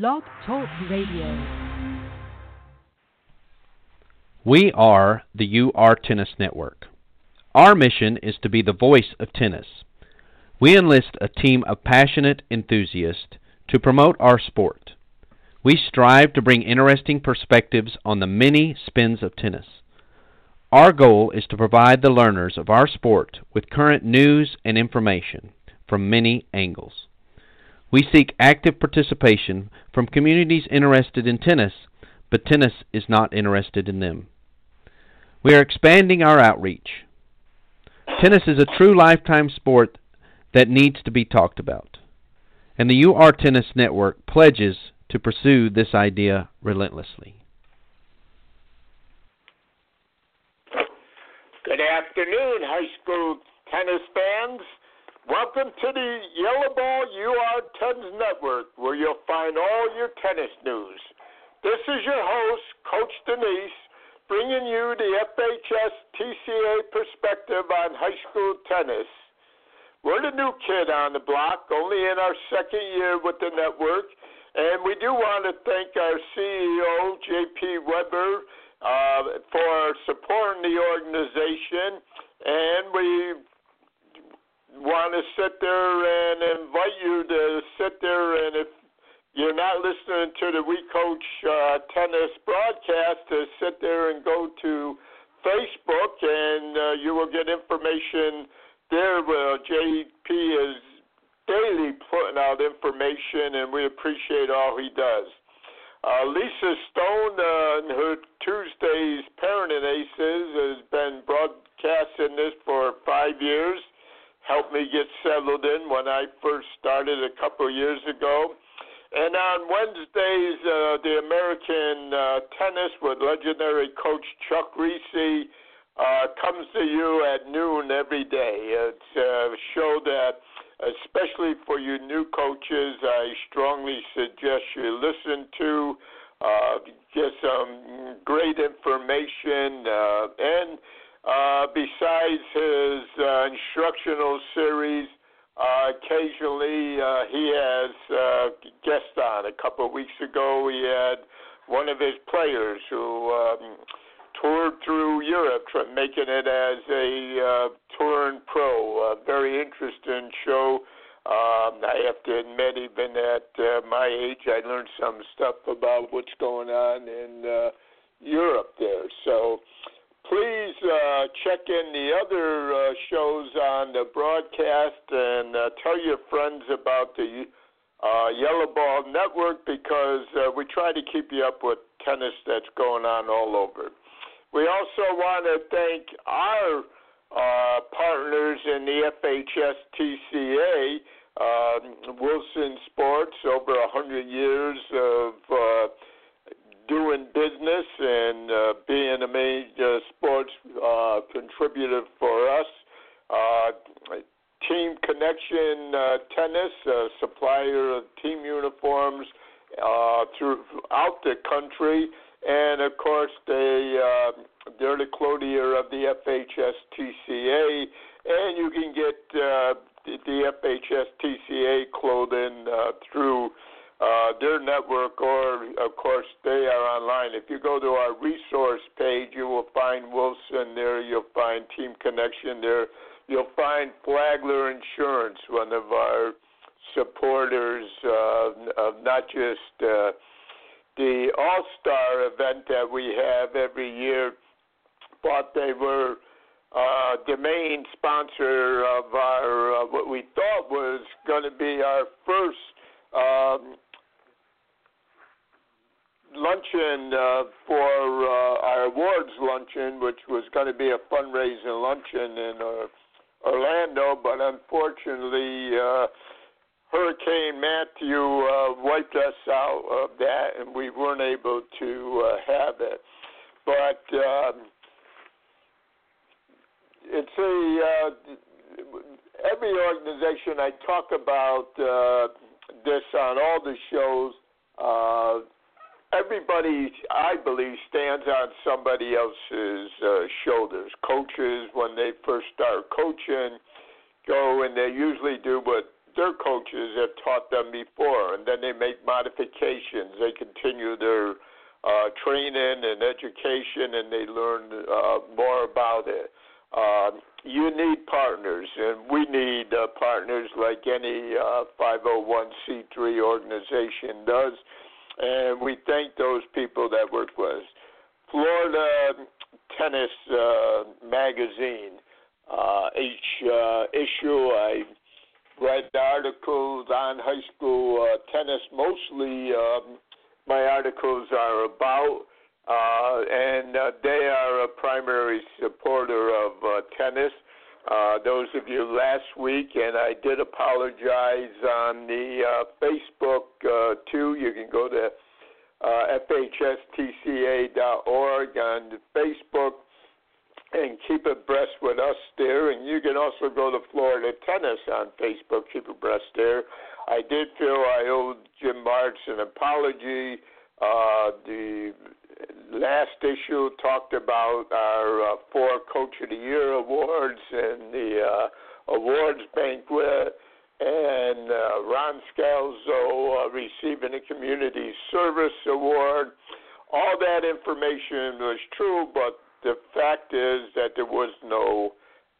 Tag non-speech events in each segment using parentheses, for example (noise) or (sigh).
Blog Talk Radio. We are the UR Tennis Network. Our mission is to be the voice of tennis. We enlist a team of passionate enthusiasts to promote our sport. We strive to bring interesting perspectives on the many spins of tennis. Our goal is to provide the learners of our sport with current news and information from many angles. We seek active participation from communities interested in tennis, but tennis is not interested in them. We are expanding our outreach. Tennis is a true lifetime sport that needs to be talked about, and the UR Tennis Network pledges to pursue this idea relentlessly. Good afternoon, high school tennis fans. Welcome to the Yellow Ball UR Tennis Network, where you'll find all your tennis news. This is your host, Coach Denise, bringing you the FHS TCA perspective on high school tennis. We're the new kid on the block, only in our second year with the network, and we do want to thank our CEO, JP Weber, uh, for supporting the organization, and we want to sit there and invite you to sit there and if you're not listening to the We Coach uh, Tennis broadcast, to sit there and go to Facebook and uh, you will get information there. Where JP is daily putting out information, and we appreciate all he does. Uh, Lisa Stone uh, her Tuesdays Parenting Aces has been broadcasting this for five years helped me get settled in when I first started a couple of years ago. And on Wednesdays, uh, the American uh, tennis with legendary coach Chuck Kriese uh, comes to you at noon every day. It's a show that, especially for you new coaches, I strongly suggest you listen to. Uh, get some great information uh, and uh, besides his uh, instructional series, uh, occasionally uh, he has uh, guest on. A couple of weeks ago, he had one of his players who um, toured through Europe, making it as a uh, touring pro. A very interesting show. Um, I have to admit, even at uh, my age, I learned some stuff about what's going on in uh, Europe there. So please uh, check in the other uh, shows on the broadcast and uh, tell your friends about the uh, Yellow Ball Network because uh, we try to keep you up with tennis that's going on all over. We also want to thank our uh, partners in the FHS TCA, uh, Wilson Sports, over 100 years of doing business and uh, being a major sports uh, contributor for us. Uh, team Connection uh, Tennis, uh, supplier of team uniforms uh, throughout the country, and of course they uh, they're the clothier of the FHS TCA, and you can get uh, the, the FHS TCA clothing uh, through uh, their network, or of course they are online. If you go to our resource page, you will find Wilson there. You'll find Team Connection there. You'll find Flagler Insurance, one of our supporters uh, of not just uh, the All Star event that we have every year, but they were uh, the main sponsor of our uh, what we thought was going to be our first um, luncheon uh, for uh, our awards luncheon, which was going to be a fundraising luncheon in uh, Orlando, but unfortunately, uh, Hurricane Matthew uh, wiped us out of that, and we weren't able to uh, have it. But um, it's a uh, every organization I talk about uh, this on all the shows. Uh, everybody, I believe, stands on somebody else's uh, shoulders. Coaches, when they first start coaching, go and they usually do what their coaches have taught them before, and then they make modifications. They continue their uh, training and education, and they learn uh, more about it. Uh, you need partners, and we need uh, partners like any uh, 501c3 organization does. And we thank those people that work with us. Florida Tennis uh, Magazine. Uh, each uh, issue, I read articles on high school uh, tennis. Mostly, um, my articles are about, uh, and uh, they are a primary supporter of uh, tennis. Uh, those of you last week, and I did apologize on the uh, Facebook uh, too. You can go to uh, fhstca.org on Facebook and keep abreast with us there. And you can also go to Florida Tennis on Facebook, keep abreast there. I did feel I owed Jim Marks an apology. Uh, the last issue talked about our uh, four Coach of the Year awards and the uh, awards banquet and uh, Ron Scalzo uh, receiving a Community Service Award. All that information was true, but the fact is that there was no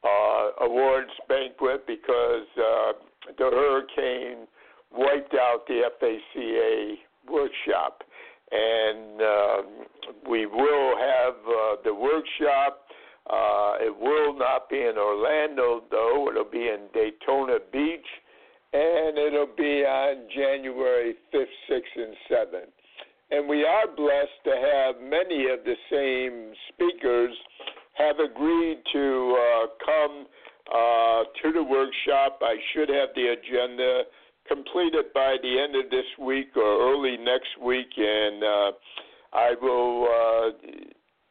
uh, awards banquet because uh, the hurricane wiped out the FACA workshop. And uh, we will have uh, the workshop. Uh, it will not be in Orlando, though. It'll be in Daytona Beach and it'll be on January 5th, 6th, and 7th. And we are blessed to have many of the same speakers have agreed to uh, come uh, to the workshop. I should have the agenda completed by the end of this week or early next week, and uh, I will uh,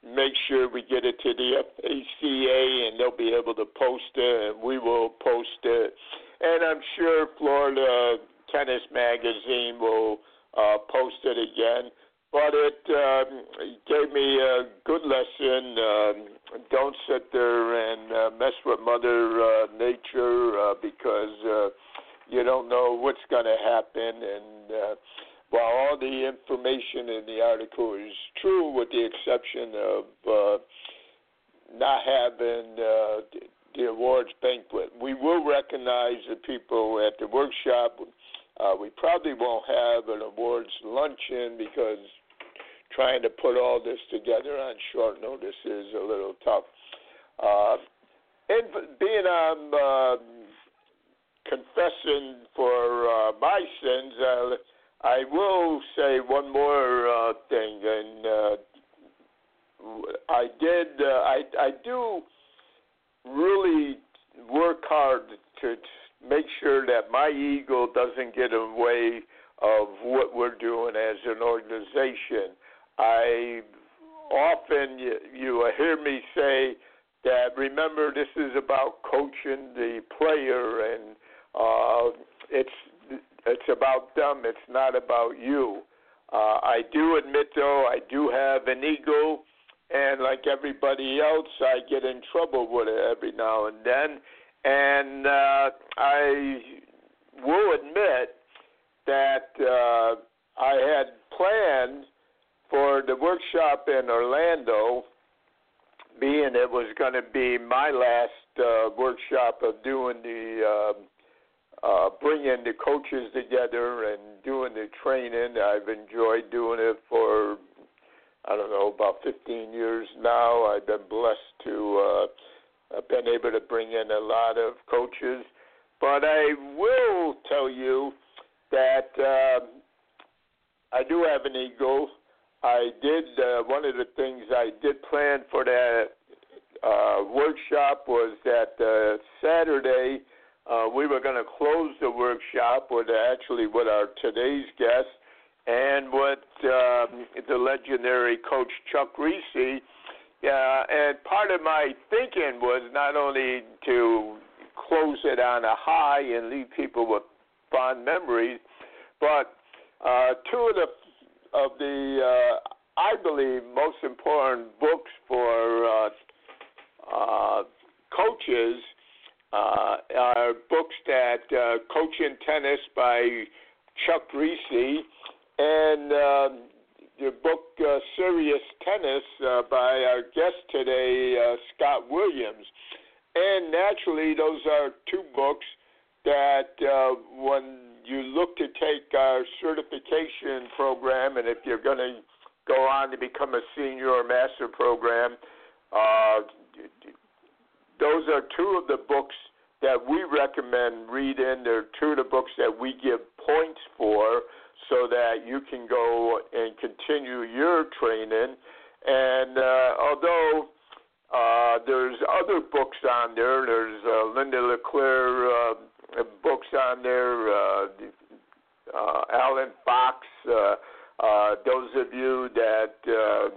make sure we get it to the FACA, and they'll be able to post it, and we will post it and I'm sure Florida Tennis Magazine will uh, post it again. But it um, gave me a good lesson. Um, don't sit there and uh, mess with Mother uh, Nature uh, because uh, you don't know what's going to happen. And uh, while all the information in the article is true, with the exception of uh, not having uh, the awards banquet. We will recognize the people at the workshop. Uh, we probably won't have an awards luncheon because trying to put all this together on short notice is a little tough. Uh, and being I'm confessing for uh, my sins, uh, I will say one more uh, thing, and uh, I did. Uh, I I do really work hard to make sure that my ego doesn't get in the way of what we're doing as an organization. I often you, you hear me say that remember this is about coaching the player and uh, it's it's about them. It's not about you. Uh, I do admit though I do have an ego and like everybody else, I get in trouble with it every now and then. And uh, I will admit that uh, I had planned for the workshop in Orlando, being it was going to be my last uh, workshop of doing the uh, bringing the coaches together and doing the training. I've enjoyed doing it for I don't know, about 15 years now. I've been blessed to uh, have been able to bring in a lot of coaches. But I will tell you that uh, I do have an ego. I did, uh, one of the things I did plan for that uh, workshop was that uh, Saturday uh, we were going to close the workshop with actually with our today's guest and with um, the legendary coach Chuck Kriese. Uh, and part of my thinking was not only to close it on a high and leave people with fond memories, but uh, two of the of the uh, I believe most important books for uh, uh, coaches uh, are books that uh, Coaching Tennis by Chuck Kriese and um, the book uh, Serious Tennis uh, by our guest today, uh, Scott Williams. And naturally, those are two books that uh, when you look to take our certification program, and if you're going to go on to become a senior or master program, uh, those are two of the books that we recommend reading. They're two of the books that we give points for so that you can go and continue your training. And uh, although uh, there's other books on there, there's uh, Linda LeClaire uh, books on there, uh, uh, Allen Fox. Uh, uh, those of you that uh,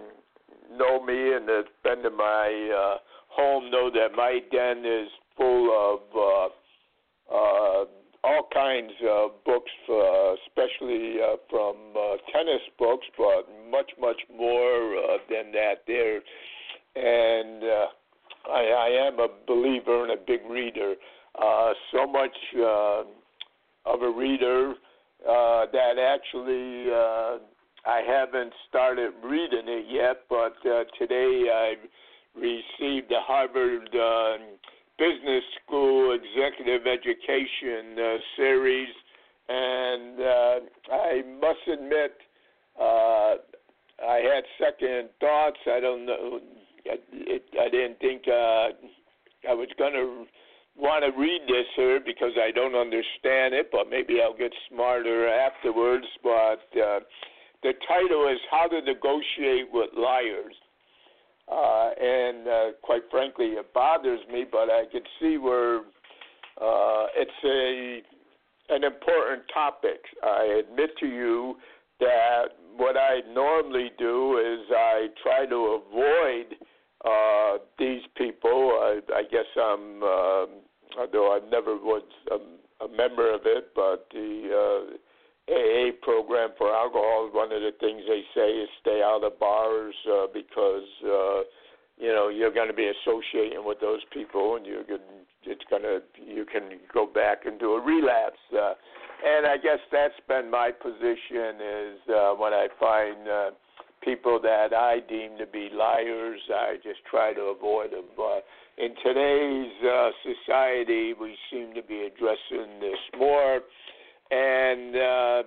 know me and have been to my uh, home know that my den is full of uh, uh, all kinds of books, uh, especially uh, from uh, tennis books, but much, much more uh, than that there. And uh, I, I am a believer and a big reader. Uh, so much uh, of a reader uh, that actually uh, I haven't started reading it yet, but uh, today I received the Harvard. Uh, business school executive education uh, series, and uh, I must admit, uh, I had second thoughts. I don't know. I, it, I didn't think uh, I was going to want to read this here because I don't understand it, but maybe I'll get smarter afterwards. But uh, the title is How to Negotiate with Liars. Uh, and uh, quite frankly, it bothers me, but I can see where uh, it's a an important topic. I admit to you that what I normally do is I try to avoid uh, these people. I, I guess I'm, uh, although I never was a, a member of it, but the uh, AA program for alcohol, one of the things they say is stay out of bars uh, because uh, you know you're going to be associating with those people, and you're going it's going to you can go back and do a relapse. Uh, and I guess that's been my position is uh, when I find uh, people that I deem to be liars, I just try to avoid them. But in today's uh, society, we seem to be addressing this more and uh,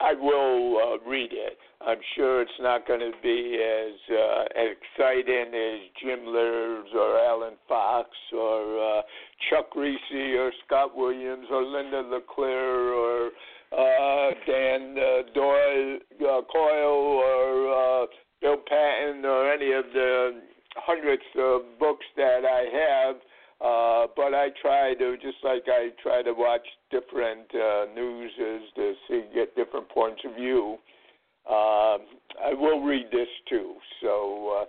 I will uh, read it. I'm sure it's not going to be as uh, exciting as Jim Loehr or Allen Fox or uh, Chuck Kriese or Scott Williams or Linda LeClaire or uh, Dan uh, Doyle, uh, Coyle or uh, Bill Patton or any of the hundreds of books that I have uh, but I try to, just like I try to watch different uh, news to see, get different points of view. Uh, I will read this too. So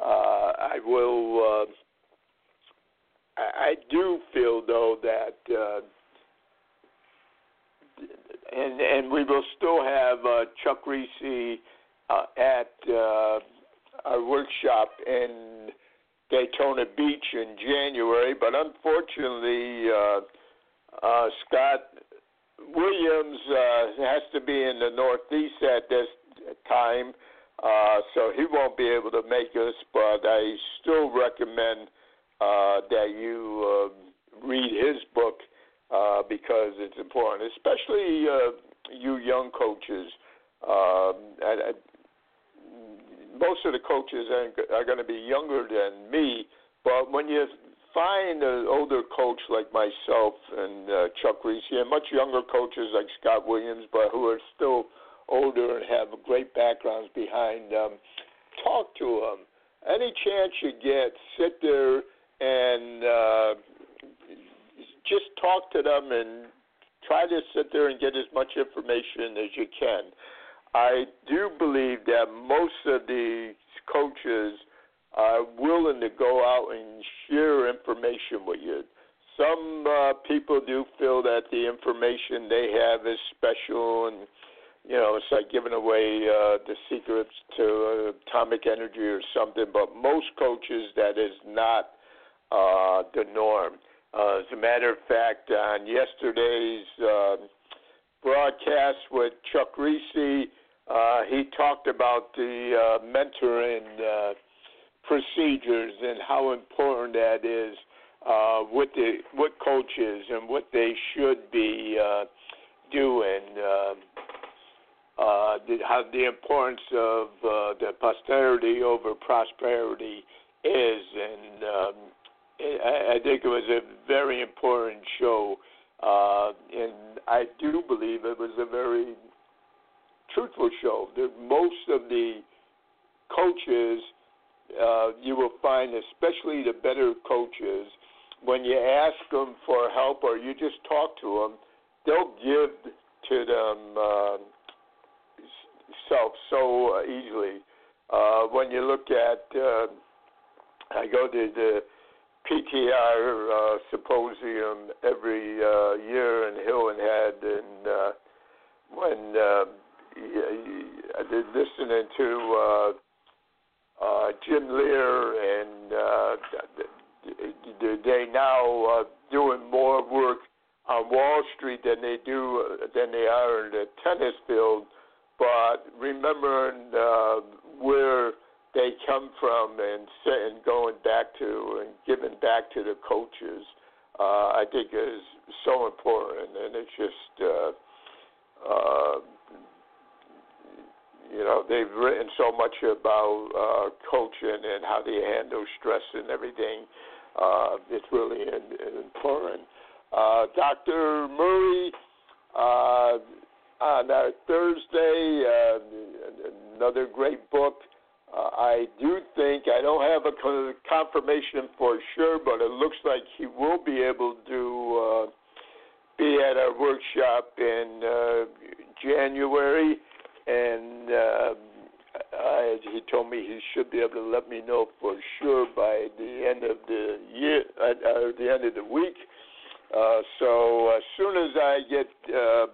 uh, uh, I will. Uh, I, I do feel though that, uh, and and we will still have uh, Chuck Kriese uh, at uh, our workshop in Daytona Beach in January, but unfortunately, uh, uh, Scott Williams uh, has to be in the Northeast at this time, uh, so he won't be able to make us. But I still recommend uh, that you uh, read his book uh, because it's important, especially uh, you young coaches. Um, most of the coaches are, are going to be younger than me, but when you find an older coach like myself and uh, Chuck Kriese, and much younger coaches like Scott Williams, but who are still older and have great backgrounds behind them, talk to them. Any chance you get, sit there and uh, just talk to them and try to sit there and get as much information as you can. I do believe that most of these coaches are willing to go out and share information with you. Some uh, people do feel that the information they have is special and you know, it's like giving away uh, the secrets to atomic energy or something. But most coaches, that is not uh, the norm. Uh, as a matter of fact, on yesterday's uh, broadcast with Chuck Kriese, uh, he talked about the uh, mentoring uh, procedures and how important that is uh, with the with coaches and what they should be uh, doing. Uh, uh, the, how the importance of uh, the posterity over prosperity is, and um, I, I think it was a very important show, uh, and I do believe it was a very truthful show. The, most of the coaches uh, you will find, especially the better coaches, when you ask them for help or you just talk to them, they'll give to them uh, self so easily. Uh, when you look at, uh, I go to the PTR uh, symposium every uh, year in Hilton Head, and uh, when uh, I did listening to uh, uh, Jim Loehr, and uh, they now uh, doing more work on Wall Street than they do than they are in the tennis field. But remembering uh, where they come from and and going back to and giving back to the coaches, uh, I think is so important, and it's just. Uh, uh, you know, they've written so much about uh, coaching and how they handle stress and everything. Uh, it's really important. Uh, Dr. Murray, uh, on our Thursday, uh, another great book. Uh, I do think, I don't have a confirmation for sure, but it looks like he will be able to uh, be at our workshop in uh, January and uh, I, he told me he should be able to let me know for sure by the end of the year, uh, uh, the end of the week. Uh, so as soon as I get uh,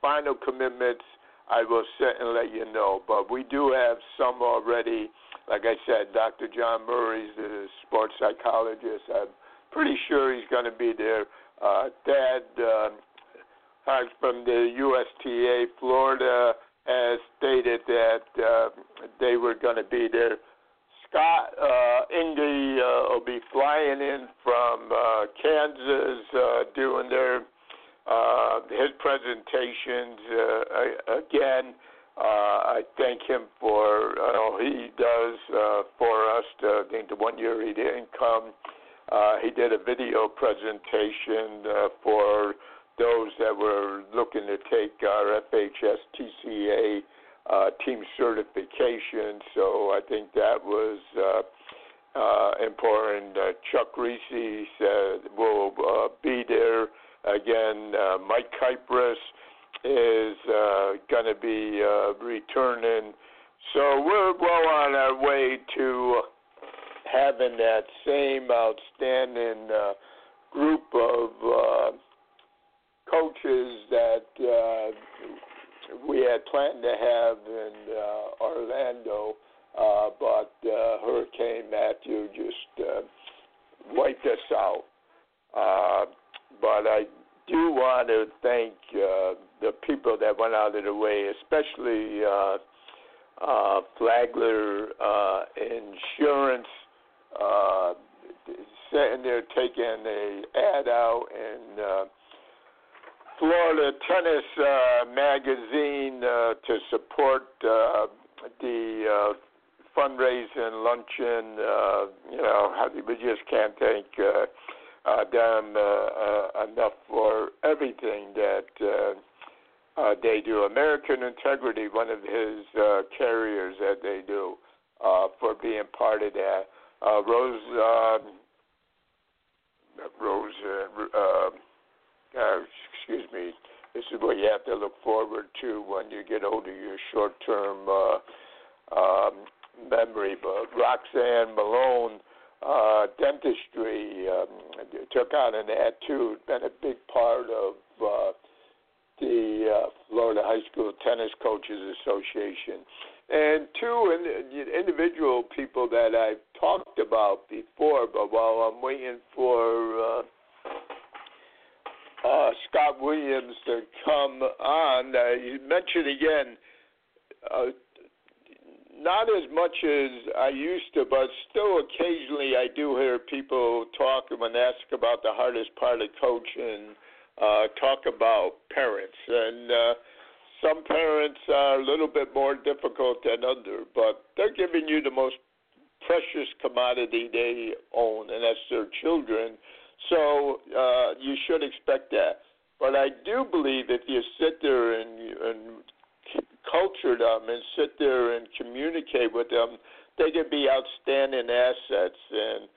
final commitments, I will sit and let you know. But we do have some already. Like I said, Dr. John Murray's the sports psychologist. I'm pretty sure he's going to be there. Uh, Dad. Uh, uh, from the USTA Florida has stated that uh, they were going to be there. Scott uh, Indy uh, will be flying in from uh, Kansas uh, doing their uh, his presentations uh, again. Uh, I thank him for uh, all he does uh, for us. To, I think the one year he didn't come, uh, he did a video presentation uh, for those that were looking to take our FHS TCA uh, team certification. So I think that was uh, uh, important. Uh, Chuck Kriese will uh, be there again. Uh, Mike Kypress is going to be returning. So we're well on our way to having that same outstanding group of coaches that uh, we had planned to have in uh, Orlando, uh, but uh, Hurricane Matthew just uh, wiped us out. Uh, but I do want to thank uh, the people that went out of the way, especially uh, uh, Flagler uh, Insurance, uh, sitting there taking a ad out and uh, Florida Tennis uh, Magazine uh, to support uh, the uh, fundraising luncheon. Uh, you know, we just can't thank uh, uh, them uh, uh, enough for everything that uh, uh, they do. American Integrity, one of his uh, carriers that they do, uh, for being part of that. Uh, Rose, uh, Rose, uh, uh, excuse me, this is what you have to look forward to when you get older, your short term uh, um, memory. But Roxanne Malone, uh, dentistry, um, took on an ad too. Been a big part of uh, the uh, Florida High School Tennis Coaches Association. And two in, individual people that I've talked about before, but while I'm waiting for uh, uh, Scott Williams to come on, uh, you mentioned again, uh, not as much as I used to, but still occasionally I do hear people talk when asked about the hardest part of coaching, uh, talk about parents. And uh, some parents are a little bit more difficult than others, but they're giving you the most precious commodity they own, and that's their children. So uh, you should expect that. But I do believe if you sit there and, and culture them and sit there and communicate with them, they can be outstanding assets. And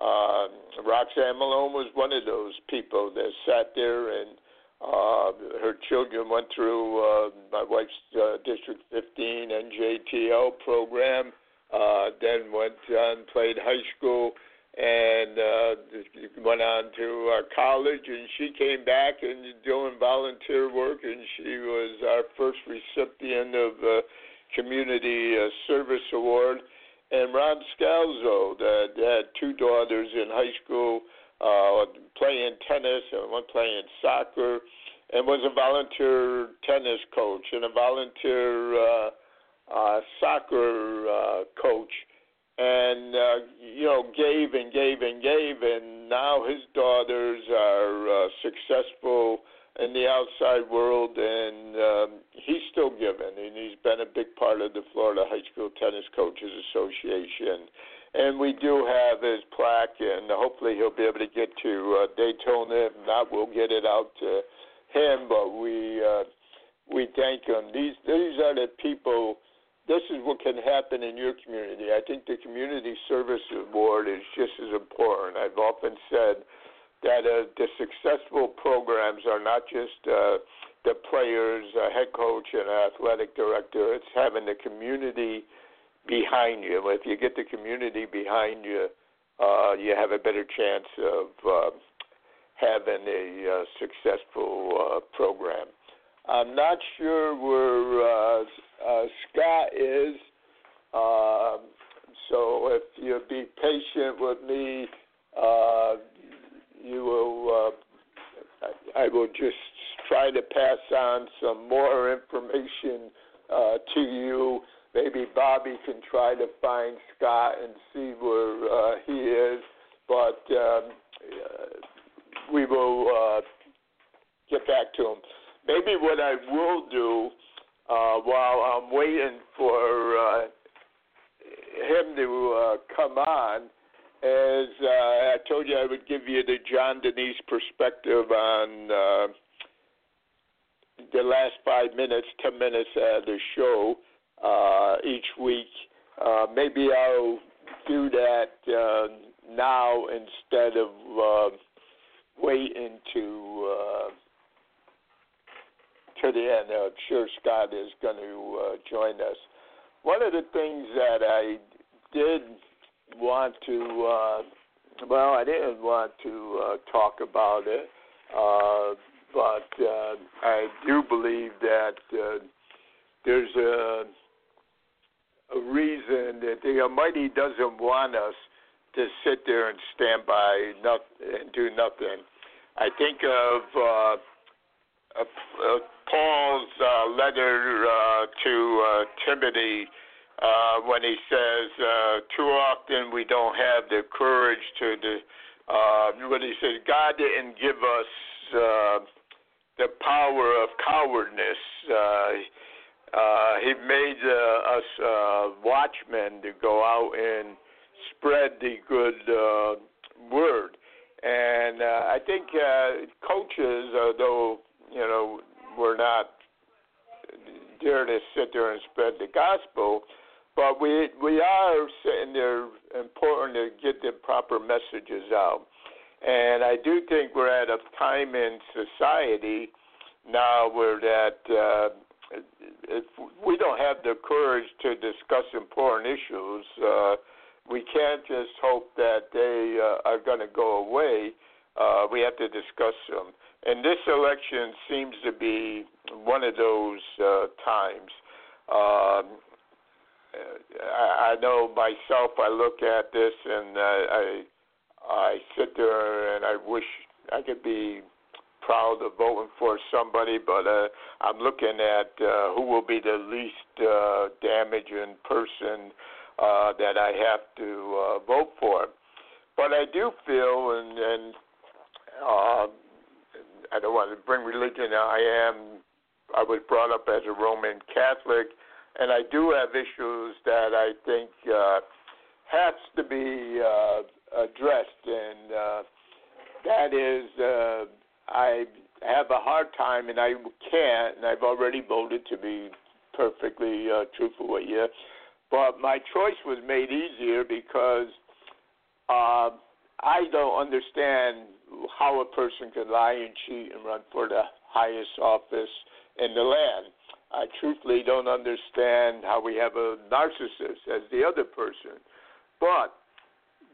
uh, Roxanne Malone was one of those people that sat there and uh, her children went through uh, my wife's uh, District 15 NJTL program, uh, then went on played high school and uh, went on to uh, college. And she came back and doing volunteer work, and she was our first recipient of uh, Community uh, Service Award. And Ron Scalzo, that had two daughters in high school, uh, playing tennis and one playing soccer, and was a volunteer tennis coach and a volunteer uh, uh, soccer uh, coach and uh, you know gave and gave and gave, and now his daughters are uh, successful in the outside world, and um, he's still giving, and he's been a big part of the Florida High School Tennis Coaches Association. And we do have his plaque, and hopefully he'll be able to get to uh, Daytona. If not, we'll get it out to him. But we uh, we thank him. These these are the people this is what can happen in your community. I think the Community Service Award is just as important. I've often said that uh, the successful programs are not just uh, the players, a head coach, and an athletic director. It's having the community behind you. If you get the community behind you, uh, you have a better chance of uh, having a uh, successful uh, program. I'm not sure where uh, uh, Scott is. Uh, so if you'll be patient with me, uh, you will. Uh, I will just try to pass on some more information uh, to you. Maybe Bobby can try to find Scott and see where he is, but um, we will get back to him maybe what I will do uh, while I'm waiting for uh, him to uh, come on is uh, I told you I would give you the John Denise perspective on uh, the last five minutes, ten minutes of the show uh, each week. Maybe I'll do that now instead of waiting to. To the end. I'm sure Scott is going to uh, join us. One of the things that I did want to, uh, well, I didn't want to uh, talk about it, uh, but uh, I do believe that uh, there's a, a reason that the Almighty doesn't want us to sit there and stand by and do nothing. I think of uh, uh, uh, Paul's uh, letter uh, to uh, Timothy uh, when he says, uh, too often we don't have the courage to, the, uh, when he says, God didn't give us uh, the power of cowardness. Uh, uh, he made uh, us uh, watchmen to go out and spread the good uh, word. And uh, I think uh, coaches, although you know, we're not there to sit there and spread the gospel, but we we are sitting there important to get the proper messages out. And I do think we're at a time in society now where that uh, if we don't have the courage to discuss important issues, uh, we can't just hope that they uh, are going to go away. Uh, we have to discuss them and this election seems to be one of those uh, times. Um, I, I know myself. I look at this and uh, I I sit there and I wish I could be proud of voting for somebody, but uh, I'm looking at uh, who will be the least uh, damaging person uh, that I have to uh, vote for. But I do feel, and, and uh, I don't want to bring religion. I am. I was brought up as a Roman Catholic, and I do have issues that I think uh, has to be uh, addressed, and uh, that is, uh, I have a hard time, and I can't, and I've already voted to be perfectly uh, truthful with you. But my choice was made easier because uh, I don't understand how a person can lie and cheat and run for the highest office in the land. I truthfully don't understand how we have a narcissist as the other person. But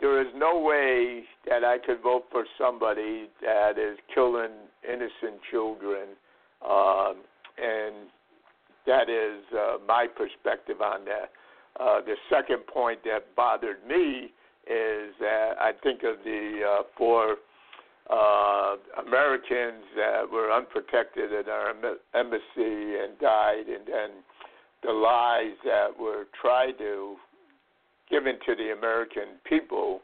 there is no way that I could vote for somebody that is killing innocent children. Um, and that is uh, my perspective on that. Uh, the second point that bothered me is that I think of the uh, four uh, Americans that were unprotected at our embassy and died, and then the lies that were tried to given to the American people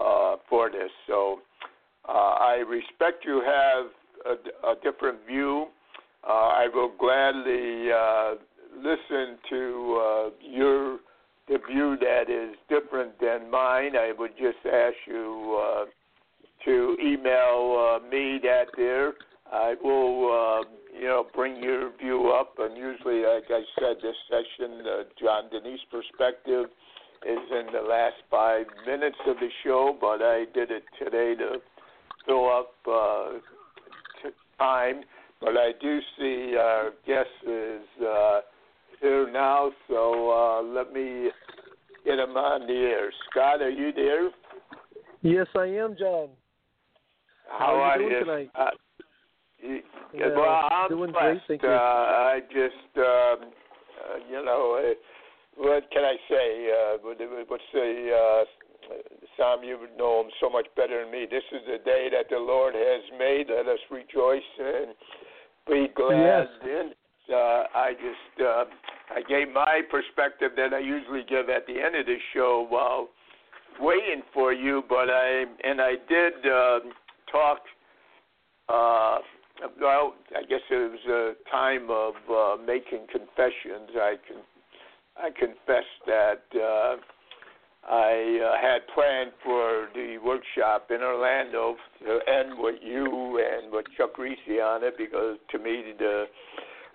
uh, for this. So uh, I respect you have a, a different view. Uh, I will gladly uh, listen to uh, your the view that is different than mine. I would just ask you uh, to email uh, me that there. I will, uh, you know, bring your view up. And usually, like I said, this session, uh, John Denise perspective is in the last five minutes of the show, but I did it today to fill up uh, time. But I do see our guest is uh, here now, so uh, let me get him on the air. Scott, are you there? Yes, I am, John. How, are you doing you? tonight? Uh, you, yeah, well, I'm doing blessed. great, thank you. Uh, I just, um, uh, you know, uh, what can I say? Uh, what's the uh, Sam? You would know him so much better than me. This is the day that the Lord has made. Let us rejoice and be glad yes. Uh, I just uh, I gave my perspective that I usually give at the end of the show while waiting for you, but I and I did uh, talk. Uh, well, I guess it was a time of uh, making confessions. I can I confess that uh, I uh, had planned for the workshop in Orlando to end with you and with Chuck Kriese on it because to me the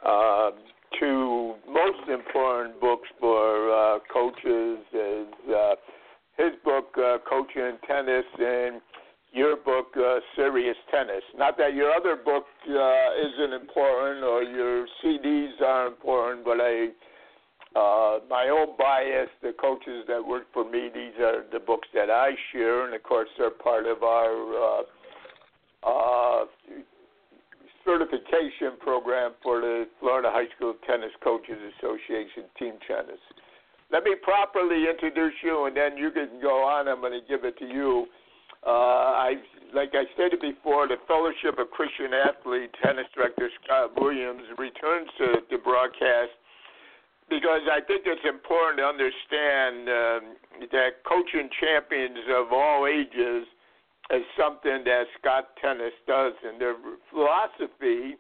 uh, two most important books for uh, coaches is uh, his book uh, Coaching Tennis and your book uh, Serious Tennis. Not that your other book uh, isn't important or your CDs are important, but I uh, my own bias, the coaches that work for me, these are the books that I share, and of course, they're part of our uh, uh, certification program for the Florida High School Tennis Coaches Association Team Tennis. Let me properly introduce you, and then you can go on. I'm going to give it to you. Uh, I, like I stated before, the Fellowship of Christian Athlete Tennis Director Scott Williams returns to the broadcast because I think it's important to understand um, that coaching champions of all ages is something that Scott Tennis does, and their philosophy.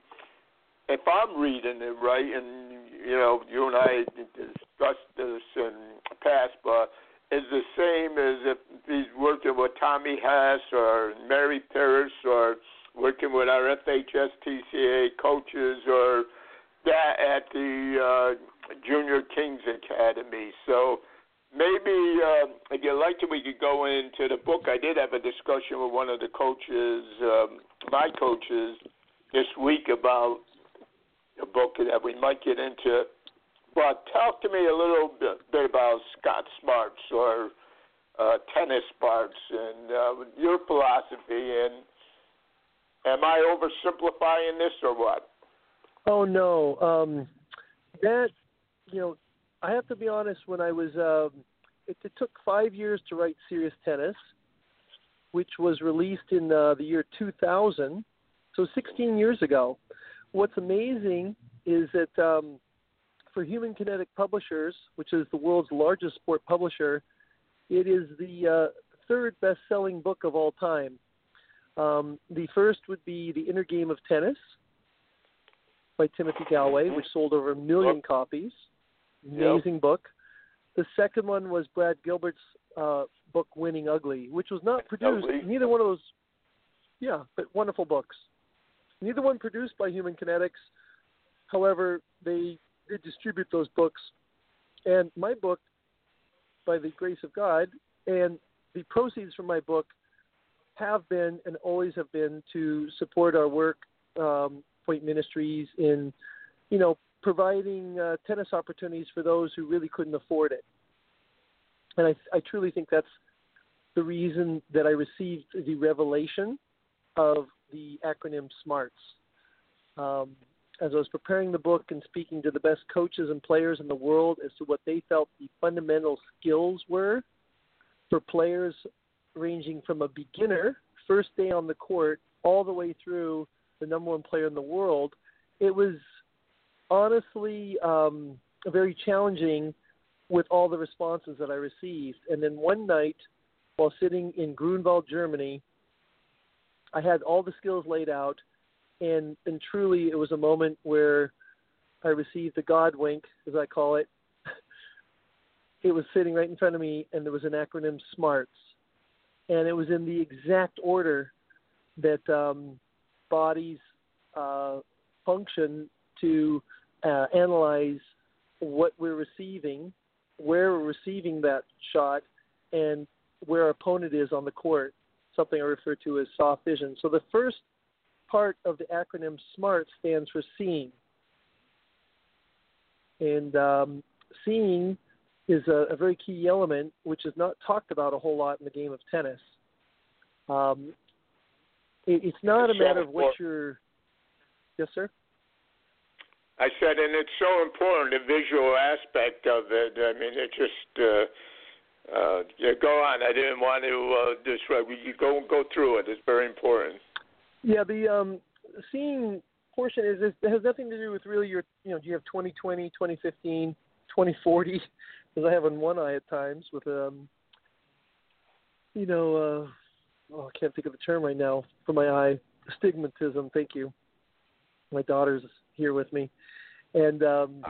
If I'm reading it right, and you know, you and I discussed this in past, but is the same as if he's working with Tommy Haas or Mary Paris or working with our FHSTCA coaches or that at the uh, Junior Kings Academy. So maybe uh, if you'd like to, we could go into the book. I did have a discussion with one of the coaches, um, my coaches, this week about a book that we might get into. But talk to me a little bit, bit about Scott Smarts or uh, tennis smarts and uh, your philosophy and Am I oversimplifying this or what? Oh no, um, that you know, I have to be honest. When I was, um, it, it took five years to write Serious Tennis, which was released in uh, the year 2000, so 16 years ago. What's amazing is that um, for Human Kinetic Publishers, which is the world's largest sport publisher, it is the uh, third best-selling book of all time. Um, the first would be The Inner Game of Tennis by Timothy Gallwey, which sold over a million copies. Amazing yep. book. The second one was Brad Gilbert's uh, book Winning Ugly, which was not produced. Ugly. Neither one of those, yeah, but wonderful books. Neither one produced by Human Kinetics. However, they did distribute those books, and my book, by the grace of God, and the proceeds from my book have been and always have been to support our work, um, Point Ministries, in you know providing uh, tennis opportunities for those who really couldn't afford it. And I, I truly think that's the reason that I received the revelation of the acronym SMARTS. Um, as I was preparing the book and speaking to the best coaches and players in the world as to what they felt the fundamental skills were for players ranging from a beginner, first day on the court, all the way through the number one player in the world, it was honestly um, very challenging with all the responses that I received. And then one night, while sitting in Grunwald, Germany, I had all the skills laid out, and and truly, it was a moment where I received the God wink, as I call it. (laughs) it was sitting right in front of me, and there was an acronym SMARTS, and it was in the exact order that um, bodies uh, function to uh, analyze what we're receiving, where we're receiving that shot, and where our opponent is on the court, something I refer to as soft vision. So the first part of the acronym SMART stands for seeing. And um, seeing is a, a, very key element which is not talked about a whole lot in the game of tennis. Um, it, it's not it's a matter so of what you're. Yes, sir. I said, and it's so important the visual aspect of it. I mean, it just. Uh, uh, yeah, go on. I didn't want to uh, disrupt. You go go through it. It's very important. Yeah, the um, seeing portion is it has nothing to do with really your you know do you have 2020, 2015, 2040? Because (laughs) I have on one eye at times with um, you know, uh, oh, I can't think of the term right now for my eye. Astigmatism. Thank you. My daughter's here with me, and um,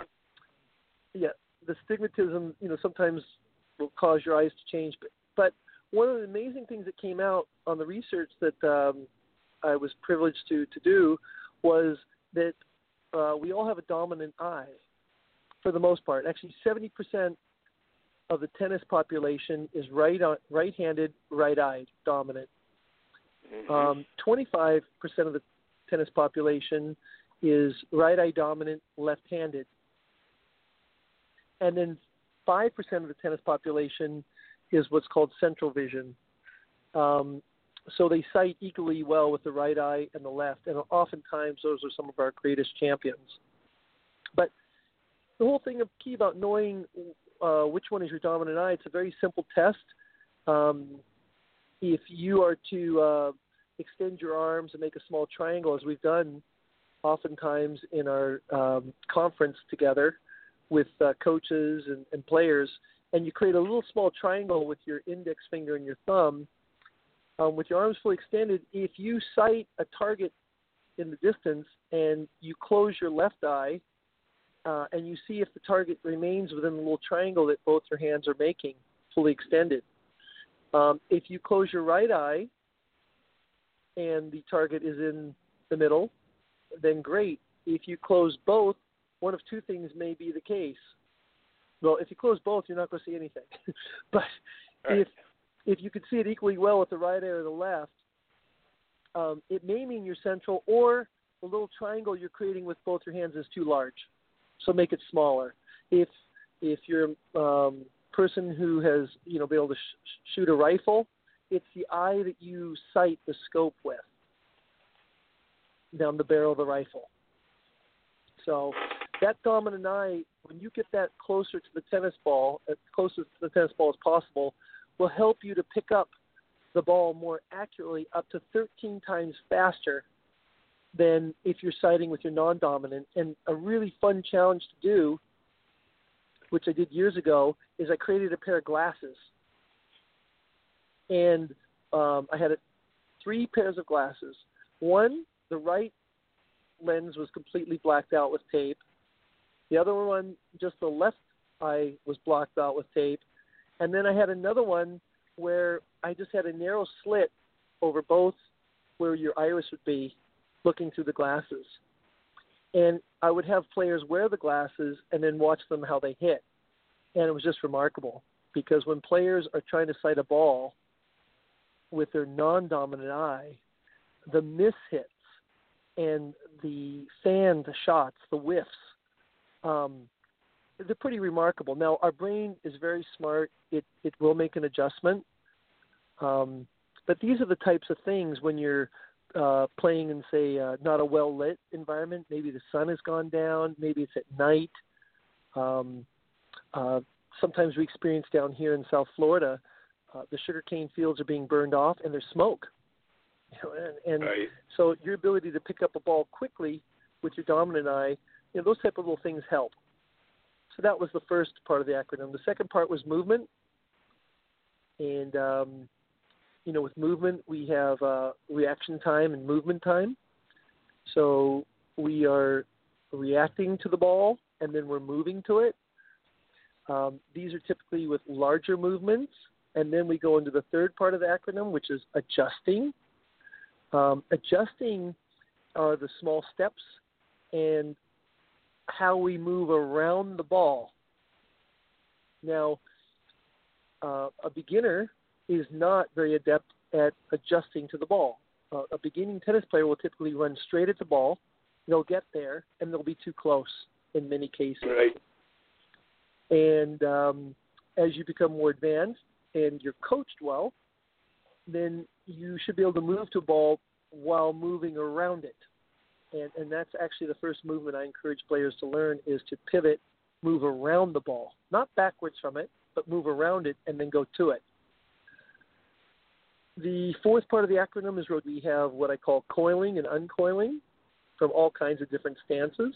yeah, the stigmatism. You know, sometimes will cause your eyes to change. But, but one of the amazing things that came out on the research that um, I was privileged to to do was that uh, we all have a dominant eye, for the most part. Actually, seventy percent of the tennis population is right on, right-handed, right-eyed dominant. Mm-hmm. Um, 25% of the tennis population is right eye dominant, left handed. And then 5% of the tennis population is what's called central vision. Um, so they sight equally well with the right eye and the left, and oftentimes those are some of our greatest champions. But the whole thing of key about knowing uh, which one is your dominant eye, it's a very simple test. Um, if you are to uh, extend your arms and make a small triangle, as we've done oftentimes in our um, conference together with uh, coaches and, and players, and you create a little small triangle with your index finger and your thumb, um, with your arms fully extended. If you sight a target in the distance and you close your left eye, uh, and you see if the target remains within the little triangle that both your hands are making, fully extended. Um, if you close your right eye and the target is in the middle, then great. If you close both, one of two things may be the case. Well, if you close both, you're not going to see anything. (laughs) but right. if if you could see it equally well with the right eye or the left, um, it may mean you're central, or the little triangle you're creating with both your hands is too large. So make it smaller. If if you're a um, person who has you know been able to sh- shoot a rifle, it's the eye that you sight the scope with. down the barrel of the rifle. So that dominant eye, when you get that closer to the tennis ball, as close to the tennis ball as possible, will help you to pick up the ball more accurately up to 13 times faster than if you're sighting with your non-dominant. And a really fun challenge to do, which I did years ago, is I created a pair of glasses, and um, I had a, three pairs of glasses. One, the right lens was completely blacked out with tape. The other one, just the left eye was blocked out with tape. And then I had another one where I just had a narrow slit over both where your iris would be looking through the glasses. And I would have players wear the glasses and then watch them how they hit. And it was just remarkable because when players are trying to sight a ball with their non dominant eye, the miss hits and the sand shots, the whiffs, um, they're pretty remarkable. Now, our brain is very smart. It it will make an adjustment. Um, but these are the types of things when you're uh, playing in, say, uh, not a well lit environment. Maybe the sun has gone down. Maybe it's at night. Um, uh, sometimes we experience down here in South Florida, uh, the sugarcane fields are being burned off and there's smoke. (laughs) You know, and and Right. so your ability to pick up a ball quickly with your dominant eye, you know, those type of little things help. So that was the first part of the acronym. The second part was movement, and um, you know, with movement we have uh, reaction time and movement time. So we are reacting to the ball and then we're moving to it. Um, these are typically with larger movements, and then we go into the third part of the acronym, which is adjusting. Um, adjusting are the small steps and how we move around the ball. Now, uh, a beginner is not very adept at adjusting to the ball. Uh, a beginning tennis player will typically run straight at the ball. They'll get there, and they'll be too close in many cases. Right. And um, as you become more advanced and you're coached well, then you should be able to move to a ball while moving around it. And, and that's actually the first movement I encourage players to learn is to pivot, move around the ball, not backwards from it, but move around it and then go to it. The fourth part of the acronym is where we have what I call coiling and uncoiling from all kinds of different stances.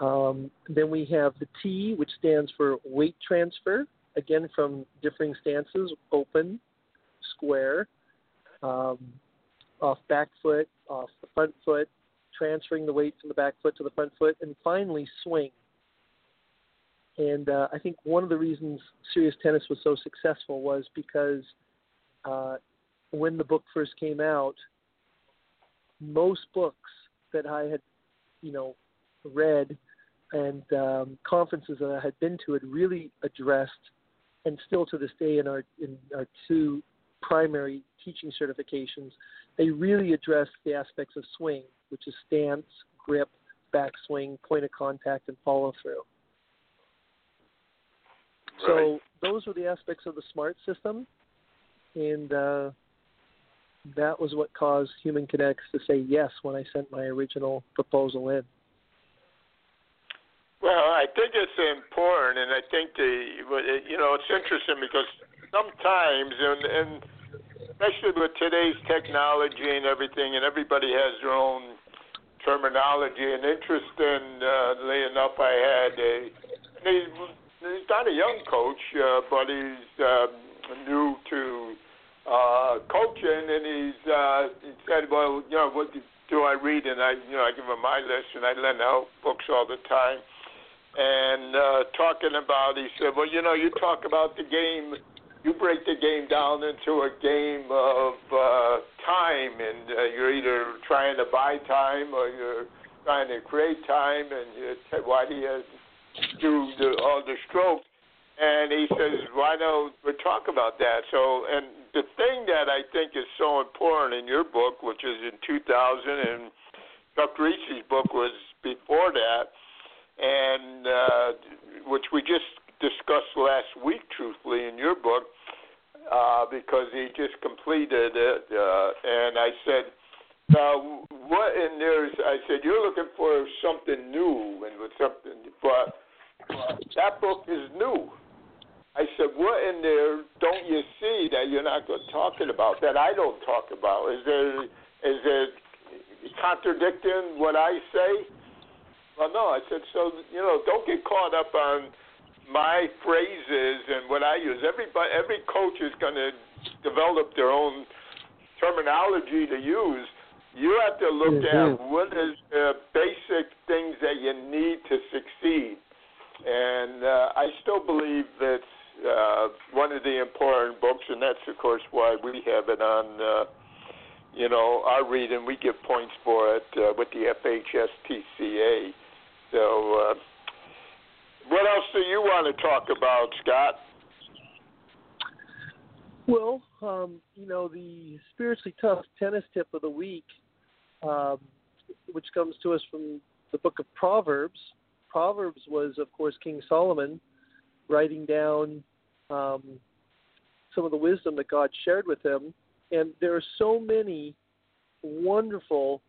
Um, then we have the T, which stands for weight transfer, again from differing stances open, square, um, off back foot, off the front foot, transferring the weight from the back foot to the front foot, and finally swing. And uh, I think one of the reasons serious tennis was so successful was because uh, when the book first came out, most books that I had, you know, read and um, conferences that I had been to had really addressed, and still to this day in our in our two primary teaching certifications, they really address the aspects of swing, which is stance, grip, backswing, point of contact, and follow through. So those were the aspects of the SMART system, and uh, that was what caused Human Kinetics to say yes when I sent my original proposal in. Well, I think it's important, and I think the you know it's interesting because sometimes, and, and especially with today's technology and everything, and everybody has their own terminology. And interest. And interestingly enough, I had a he's, he's not a young coach, uh, but he's um, new to uh, coaching, and he's uh, he said, well, you know, what do I read? And I, you know, I give him my list, and I lend out books all the time and uh, talking about, he said, well, you know, you talk about the game, you break the game down into a game of uh, time, and uh, you're either trying to buy time or you're trying to create time, and do you do the, all the strokes? And he says, why don't we talk about that? So, and the thing that I think is so important in your book, which is in 2000, and Chuck Kriese's book was before that, and uh, which we just discussed last week, truthfully, in your book, uh, because he just completed it. Uh, and I said, Now, what in there's? I said you're looking for something new and with something, but that book is new. I said, what in there don't you see that you're not talking about that I don't talk about? Is there is it contradicting what I say? Well, no. I said so. You know, don't get caught up on my phrases and what I use. Everybody, every coach is going to develop their own terminology to use. You have to look mm-hmm. at what is the basic things that you need to succeed. And uh, I still believe it's uh, one of the important books, and that's of course why we have it on. Uh, you know, our reading, we give points for it uh, with the FHSTCA. So, uh, what else do you want to talk about, Scott? Well, um, you know, the spiritually tough tennis tip of the week, um, which comes to us from the book of Proverbs. Proverbs was, of course, King Solomon writing down um, some of the wisdom that God shared with him. And there are so many wonderful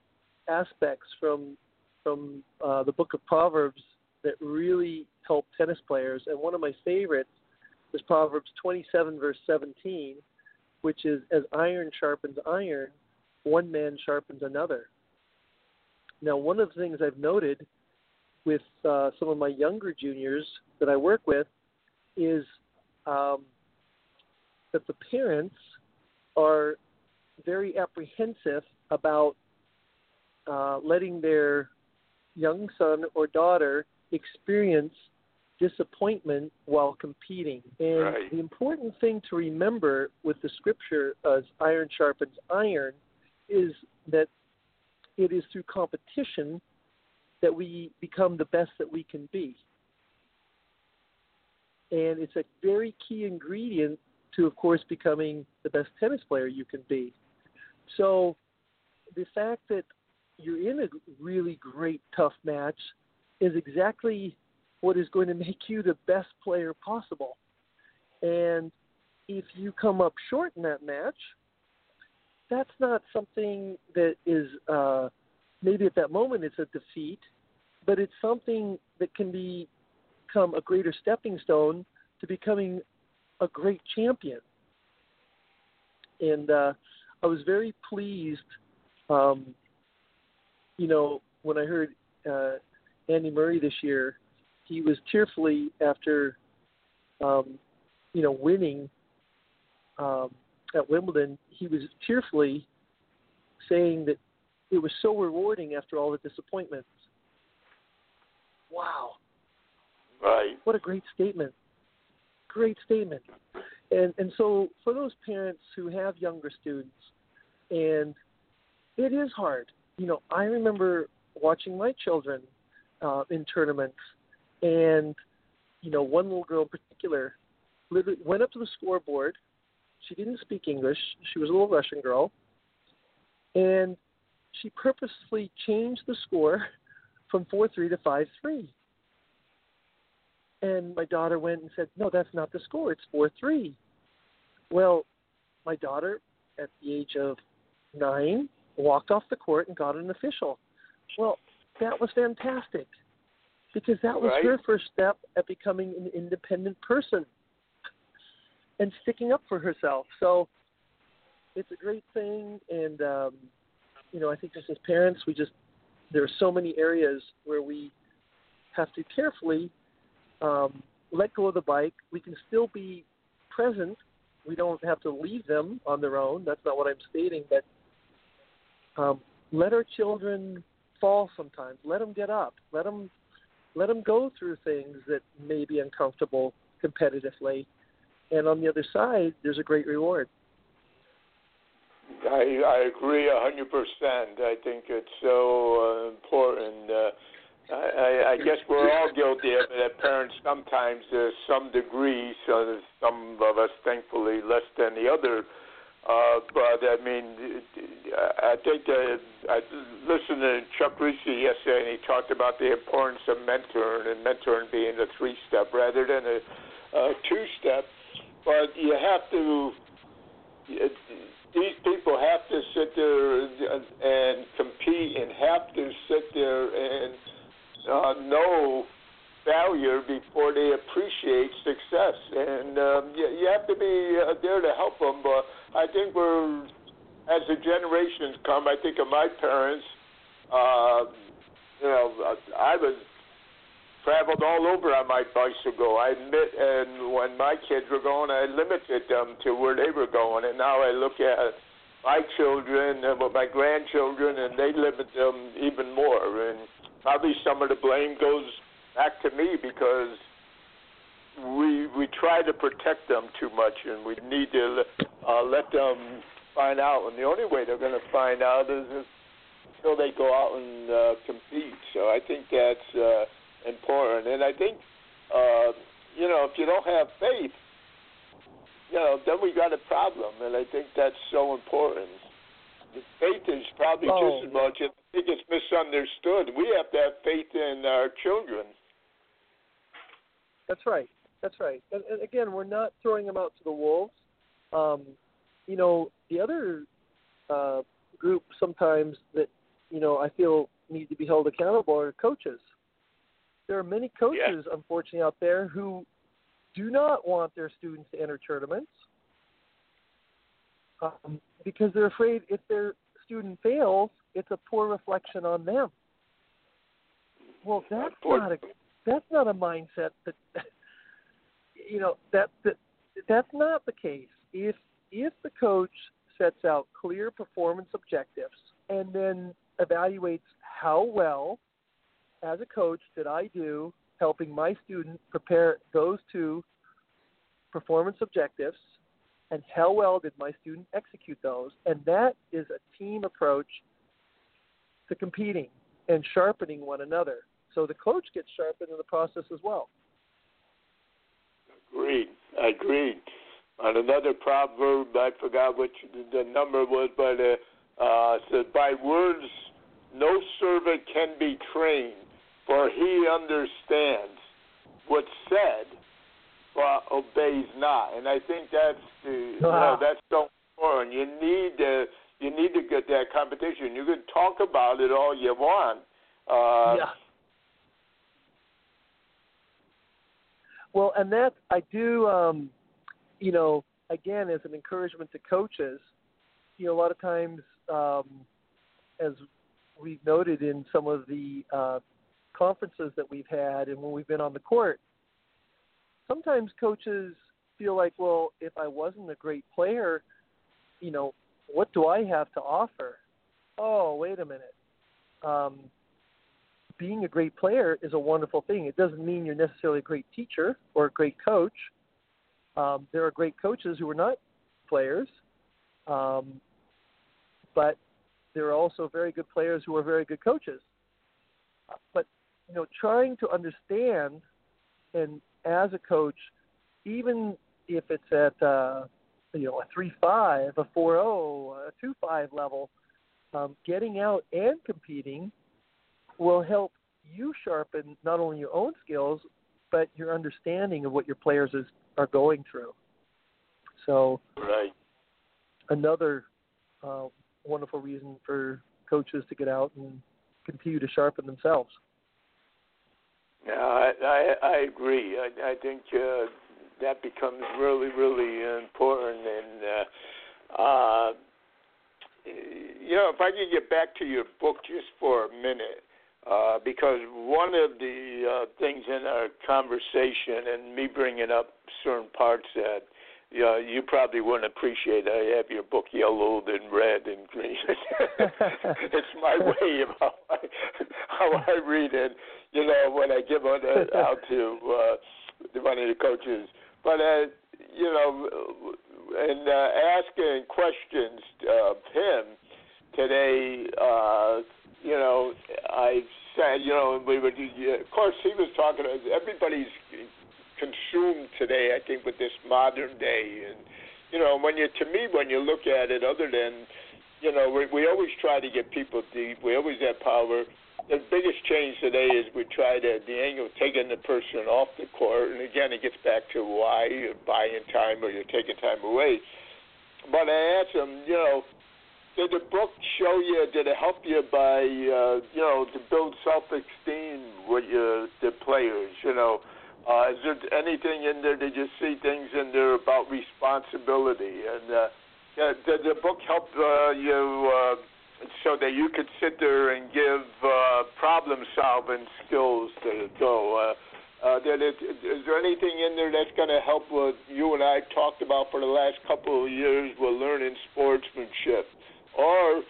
aspects from from uh, the book of Proverbs that really help tennis players. And one of my favorites is Proverbs 27, verse 17, which is As iron sharpens iron, one man sharpens another. Now, one of the things I've noted with uh, some of my younger juniors that I work with is um, that the parents are very apprehensive about uh, letting their young son or daughter experience disappointment while competing. And right. the important thing to remember with the scripture as iron sharpens iron is that it is through competition that we become the best that we can be. And it's a very key ingredient to, of course, becoming the best tennis player you can be. So the fact that you're in a really great, tough match is exactly what is going to make you the best player possible. And if you come up short in that match, that's not something that is uh, maybe at that moment it's a defeat, but it's something that can be, become a greater stepping stone to becoming a great champion. And uh, I was very pleased, um, you know, when I heard uh, Andy Murray this year he was tearfully after, um, you know, winning um, at Wimbledon. He was tearfully saying that it was so rewarding after all the disappointments. Wow. Right. What a great statement. Great statement. And and so for those parents who have younger students and it is hard. You know, I remember watching my children uh, in tournaments and, you know, one little girl in particular literally went up to the scoreboard. She didn't speak English. She was a little Russian girl. And she purposely changed the score from 4 3 to 5 3. And my daughter went and said, No, that's not the score. It's 4 3. Well, my daughter, at the age of nine, walked off the court and got an official. Well, that was fantastic because that was right. her first step at becoming an independent person and sticking up for herself. So it's a great thing, and um, you know, I think just as parents, we just there are so many areas where we have to carefully um, let go of the bike. We can still be present. We don't have to leave them on their own. That's not what I'm stating, but um, let our children fall sometimes. Let them get up. Let them let them go through things that may be uncomfortable competitively. And on the other side, there's a great reward. I, I agree a hundred percent. I think it's so uh, important. Uh, I, I guess we're all guilty of it. Parents sometimes, to some degree, so some of us, thankfully, less than the other uh, but I mean, I think that I listened to Chuck Kriese yesterday, and he talked about the importance of mentoring and mentoring being a three-step rather than a, a two-step. But you have to these people have to sit there and compete and have to sit there and uh, know failure before they appreciate success. And um, you, you have to be uh, there to help them. But I think we're, as the generations come, I think of my parents. Uh, you know, I was traveled all over on my bicycle. I admit, and when my kids were going, I limited them to where they were going, and now I look at my children and with my grandchildren, and they limit them even more. And probably some of the blame goes back to me because we we try to protect them too much, and we need to uh, let them find out. And the only way they're going to find out is until they go out and uh, compete. So I think that's. Uh, important. And I think, uh, you know, if you don't have faith, you know, then we got a problem. And I think that's so important. The faith is probably oh. just as much. I think it's misunderstood. We have to have faith in our children. That's right. That's right. And, and again, we're not throwing them out to the wolves. Um, you know, the other uh, group sometimes that you know I feel need to be held accountable are coaches there are many coaches, yeah. unfortunately, out there who do not want their students to enter tournaments um, because they're afraid if their student fails, it's a poor reflection on them. Well, that's not a that's not a mindset that (laughs) you know that that that's not the case. If if the coach sets out clear performance objectives and then evaluates how well as a coach did I do helping my student prepare those two performance objectives and how well did my student execute those? And that is a team approach to competing and sharpening one another. So the coach gets sharpened in the process as well. Agreed. Agreed. On another proverb, I forgot which the number was, but uh, uh, said, "By words, no servant can be trained, for he understands what's said, but obeys not. And I think that's the you know, that's so important. You need to you need to get that competition. You can talk about it all you want. Uh, yeah. Well, and that I do, um, you know, again as an encouragement to coaches. You know, a lot of times, um, as we've noted in some of the uh, conferences that we've had and when we've been on the court, sometimes coaches feel like, well, if I wasn't a great player, you know, what do I have to offer? Oh, wait a minute. Um, being a great player is a wonderful thing. It doesn't mean you're necessarily a great teacher or a great coach. Um, there are great coaches who are not players, um, but there are also very good players who are very good coaches. But you know, trying to understand, and as a coach, even if it's at uh, you know a three five, a four zero, a two five level, um, getting out and competing will help you sharpen not only your own skills but your understanding of what your players is, are going through. So, right. another uh, wonderful reason for coaches to get out and continue to sharpen themselves. Yeah, I I, I agree. I, I think uh, that becomes really really important, and uh, uh, you know, if I could get back to your book just for a minute. Uh, because one of the uh, things in our conversation and me bringing up certain parts that you, know, you probably wouldn't appreciate. I have your book yellowed and red and green. (laughs) it's my (laughs) way of how I, how I read it you know, when I give it uh, out to uh, one of the coaches. But uh, you know, and uh, asking questions of him today, uh, you know, I said, you know, we would. Of course, he was talking. Everybody's consumed today, I think, with this modern day, and you know, when you to me, when you look at it, other than you know, we, we always try to get people deep. We always have power the biggest change today is we try to the angle of taking the person off the court, and again, it gets back to why you're buying time or you're taking time away. but I asked him, you know, did the book show you? Did it help you by, uh, you know, to build self-esteem with your the players? You know, uh, is there anything in there? Did you see things in there about responsibility? And uh, yeah, did the book help uh, you uh, so that you could sit there and give uh, problem-solving skills to go? Uh, uh, that it, is there anything in there that's going to help what you and I talked about for the last couple of years with learning sportsmanship? Or,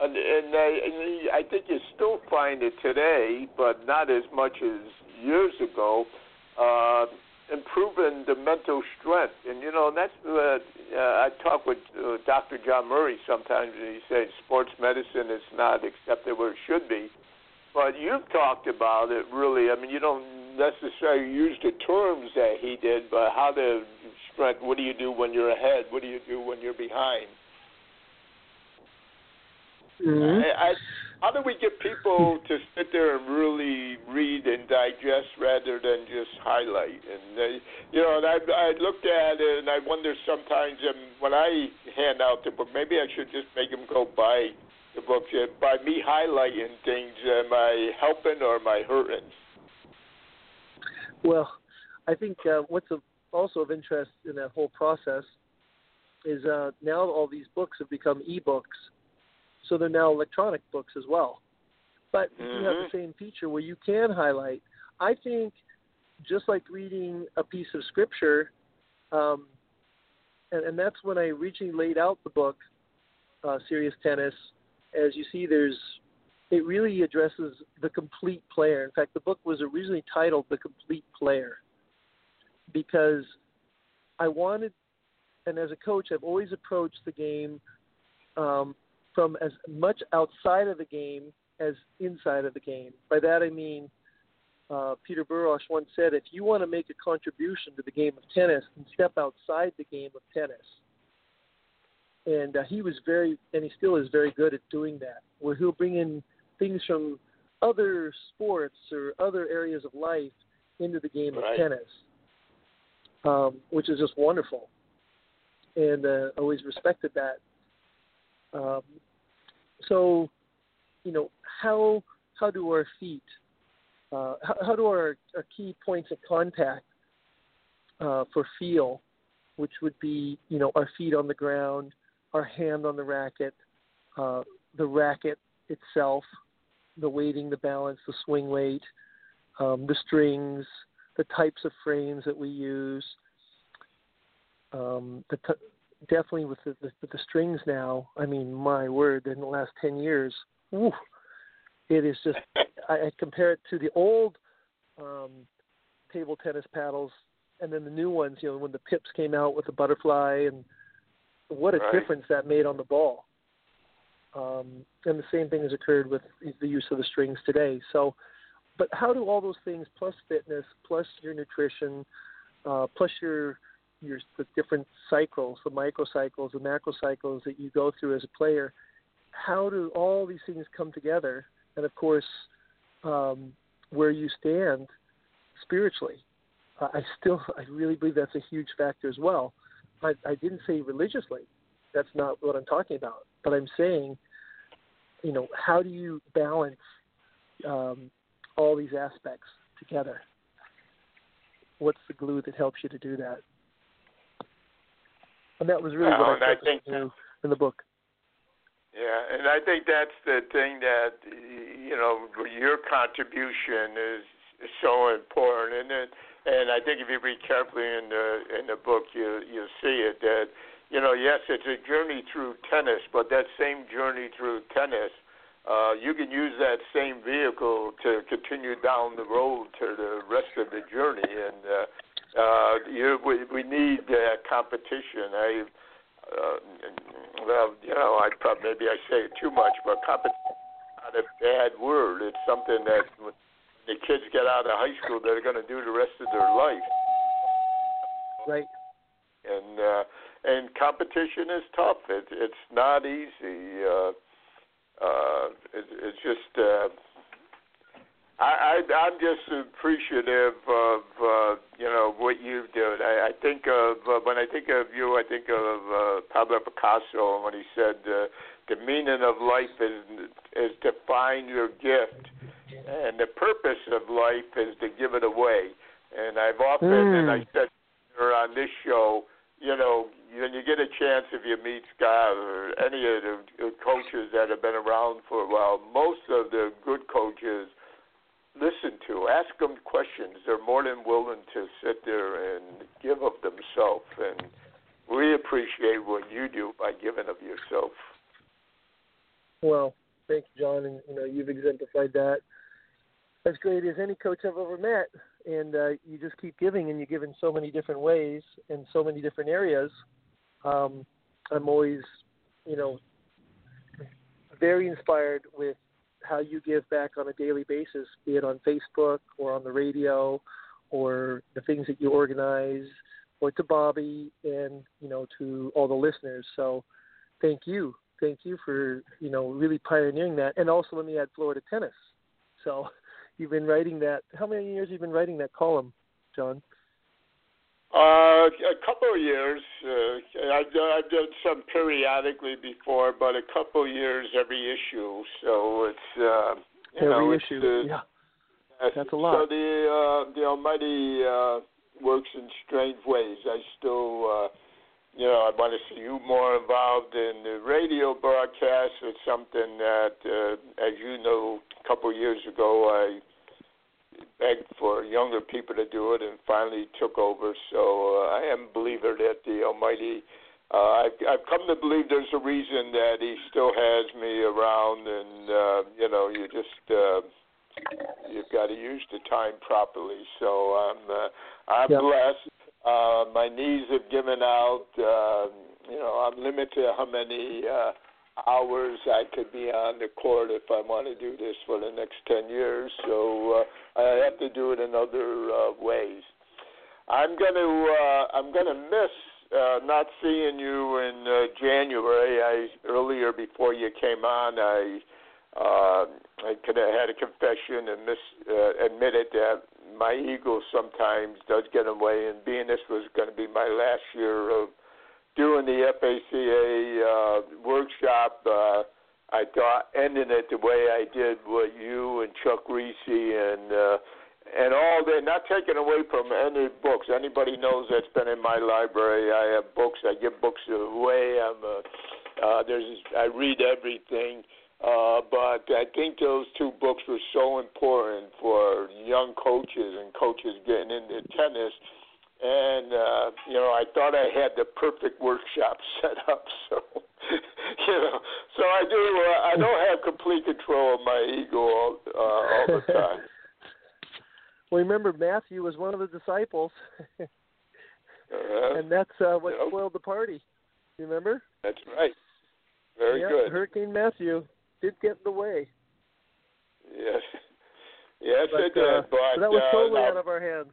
and, and, I, and I think you still find it today, but not as much as years ago, uh, improving the mental strength. And, you know, that's uh, uh, I talk with uh, Dr. John Murray sometimes, and he says sports medicine is not accepted where it should be. But you've talked about it really. I mean, you don't necessarily use the terms that he did, but how to strength. What do you do when you're ahead? What do you do when you're behind? Mm-hmm. I, I, how do we get people (laughs) to sit there and really read and digest rather than just highlight? And they, you know, and I, I looked at it and I wonder sometimes um, when I hand out the book, maybe I should just make them go buy the book. Uh, by me highlighting things, am I helping or am I hurting? Well, I think uh, what's of, also of interest in that whole process is uh, now all these books have become e-books, so they're now electronic books as well. But mm-hmm. you have the same feature where you can highlight. I think just like reading a piece of scripture, um, and, and that's when I originally laid out the book, uh, Serious Tennis. As you see, there's it really addresses the complete player. In fact, the book was originally titled The Complete Player because I wanted, and as a coach, I've always approached the game um, from as much outside of the game as inside of the game. By that I mean, uh, Peter Burwash once said, if you want to make a contribution to the game of tennis, then step outside the game of tennis. And uh, he was very, and he still is very good at doing that, where he'll bring in things from other sports or other areas of life into the game right. of tennis, um, which is just wonderful. And uh, always respected that. Um, so, you know, how how do our feet, uh, how, how do our, our key points of contact uh, for feel, which would be, you know, our feet on the ground, our hand on the racket, uh, the racket itself, the weighting, the balance, the swing weight, um, the strings, the types of frames that we use. Um, the t- definitely with the, the, the strings now. I mean, my word! In the last ten years, whew, it is just. I, I compare it to the old um, table tennis paddles, and then the new ones. You know, when the pips came out with the butterfly, and what a right. difference that made on the ball. Um, and the same thing has occurred with the use of the strings today. So, but how do all those things, plus fitness, plus your nutrition, uh, plus your your the different cycles, the microcycles, the macrocycles that you go through as a player, how do all these things come together? And of course, um, where you stand spiritually, I still I really believe that's a huge factor as well. I, I didn't say religiously. That's not what I'm talking about. But I'm saying you know, how do you balance um, all these aspects together? What's the glue that helps you to do that? And that was really well, what I, I think to in the book. Yeah, and I think that's the thing that you know your contribution is, is so important, and it, and I think if you read carefully in the in the book, you you see it that you know, yes, it's a journey through tennis, but that same journey through tennis, uh, you can use that same vehicle to continue down the road to the rest of the journey. And uh, uh, you, we, we need uh, competition. I, uh, well, you know, I probably maybe I say it too much, but competition is not a bad word. It's something that when the kids get out of high school, they're going to do the rest of their life. Right. And uh, and competition is tough. It, it's not easy. Uh, uh, it, it's just uh, I, I I'm just appreciative of uh, you know what you do. I, I think of uh, when I think of you, I think of uh, Pablo Picasso when he said uh, the meaning of life is is to find your gift, and the purpose of life is to give it away. And I've often, mm. and I hmm. said on this show, you know, when you get a chance, if you meet Scott or any of the coaches that have been around for a while, most of the good coaches listen to, ask them questions. They're more than willing to sit there and give of themselves, and we appreciate what you do by giving of yourself. Well, thank you, John, and you know you've exemplified that as great as any coach I've ever met. And uh, you just keep giving, and you give in so many different ways in so many different areas. Um, I'm always, you know, very inspired with how you give back on a daily basis, be it on Facebook or on the radio, or the things that you organize, or to Bobby and you know to all the listeners. So, thank you, thank you for you know really pioneering that. And also, let me add Florida tennis. So, (laughs) you've been writing that. How many years have you been writing that column, John? Uh, a couple of years. Uh, I've, done, I've done some periodically before, but a couple of years every issue. So it's uh, you every know issue. It's, uh, yeah, that's a lot. So the uh, the Almighty uh, works in strange ways. I still, uh, you know, I want to see you more involved in the radio broadcast. It's something that, uh, as you know, a couple of years ago I begged for younger people to do it and finally took over. So uh, I am a believer that the Almighty. Uh, I've, I've come to believe there's a reason that He still has me around, and uh, you know, you just uh, you've got to use the time properly. So I'm uh, I'm yep. blessed. Uh, my knees have given out. Uh, you know, I'm limited how many. Uh, hours I could be on the court if I want to do this for the next 10 years. So uh, I have to do it in other uh, ways. I'm going to uh, I'm going to miss uh, not seeing you in uh, January. I earlier before you came on, I uh, I could have had a confession and miss, uh, admitted that my ego sometimes does get in the way. And being this was going to be my last year of doing the FACA uh, workshop, uh, I thought ending it the way I did with you and Chuck Kriese and uh, and all that. Not taking away from any books. Anybody knows that's been in my library. I have books. I give books away. I'm a, uh, there's I read everything. Uh, but I think those two books were so important for young coaches and coaches getting into tennis and uh, you know I thought I had the perfect workshop (laughs) set up. So (laughs) you know, so I do. Uh, I don't have complete control of my ego all, uh, all the time. (laughs) well, remember Matthew was one of the disciples, uh, and that's uh, what you spoiled the party. You remember? That's right. Very yeah, good. Hurricane Matthew did get in the way. Yes. Yes, but, it did. Uh, but so that was totally uh, out of our hands.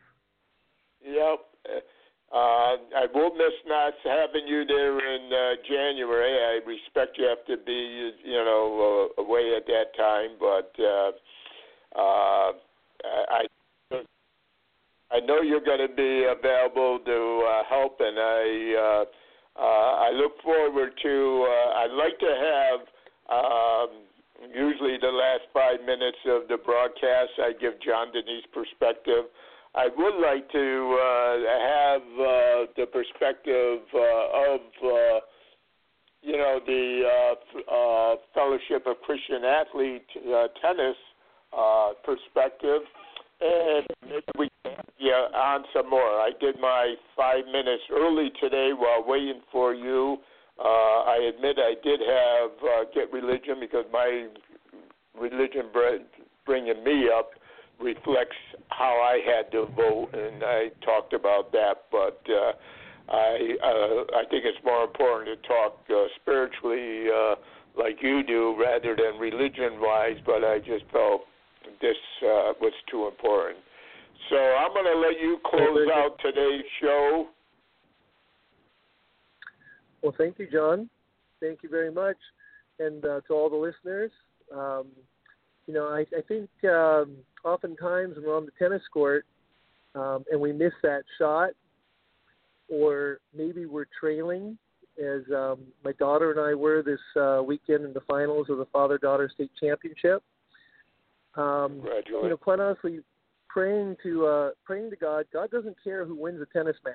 Yep. Uh, I will miss not having you there in uh, January. I respect you have to be, you know, uh, away at that time, but uh, uh, I I know you're going to be available to uh, help, and I uh, uh, I look forward to. Uh, I'd like to have. Um, usually, the last five minutes of the broadcast, I give John Denise perspective I would like to uh, have uh, the perspective uh, of you know the Fellowship of Christian Athlete tennis perspective, and maybe we can yeah on some more. I did my five minutes early today while waiting for you. Uh, I admit I did have uh, get religion because my religion bringing me up reflects how I had to vote, and I talked about that. But uh, I uh, I think it's more important to talk uh, spiritually, uh, like you do, rather than religion-wise. But I just felt this uh, was too important. So I'm going to let you close out today's show. Well, thank you, John. Thank you very much, and uh, to all the listeners. Um, you know, I, I think um, oftentimes when we're on the tennis court um, and we miss that shot, or maybe we're trailing, as um, my daughter and I were this uh, weekend in the finals of the father-daughter state championship. Um, you know, quite honestly, praying to uh, praying to God. God doesn't care who wins a tennis match.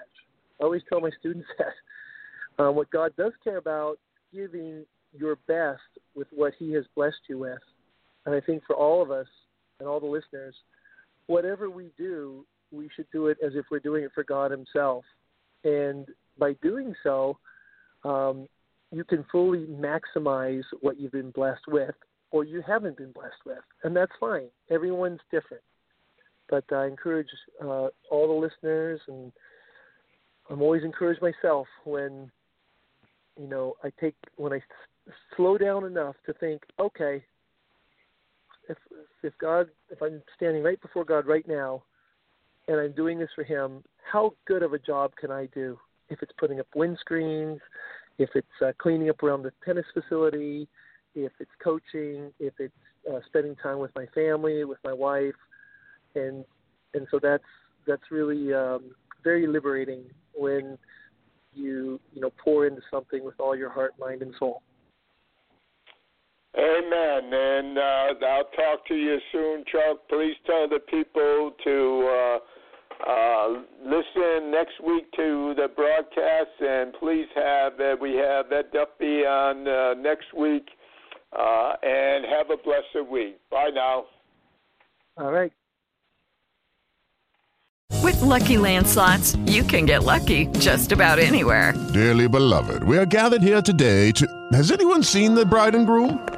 I always tell my students (laughs) that. Um, what God does care about is giving your best with what He has blessed you with. And I think for all of us and all the listeners, whatever we do, we should do it as if we're doing it for God Himself. And by doing so, um, you can fully maximize what you've been blessed with or you haven't been blessed with. And that's fine. Everyone's different. But I encourage uh, all the listeners, and I'm always encouraged myself when, you know, I take, when I slow down enough to think, okay, if, if God, if I'm standing right before God right now, and I'm doing this for Him, how good of a job can I do? If it's putting up windscreens, if it's uh, cleaning up around the tennis facility, if it's coaching, if it's uh, spending time with my family, with my wife, and and so that's that's really um, very liberating when you you know pour into something with all your heart, mind, and soul. Amen. And uh, I'll talk to you soon, Chuck. Please tell the people to uh, uh, listen next week to the broadcast, and please have uh, we have Ed Duffy on uh, next week. Uh, and have a blessed week. Bye now. All right. With LuckyLand Slots, you can get lucky just about anywhere. Dearly beloved, we are gathered here today to. Has anyone seen the bride and groom?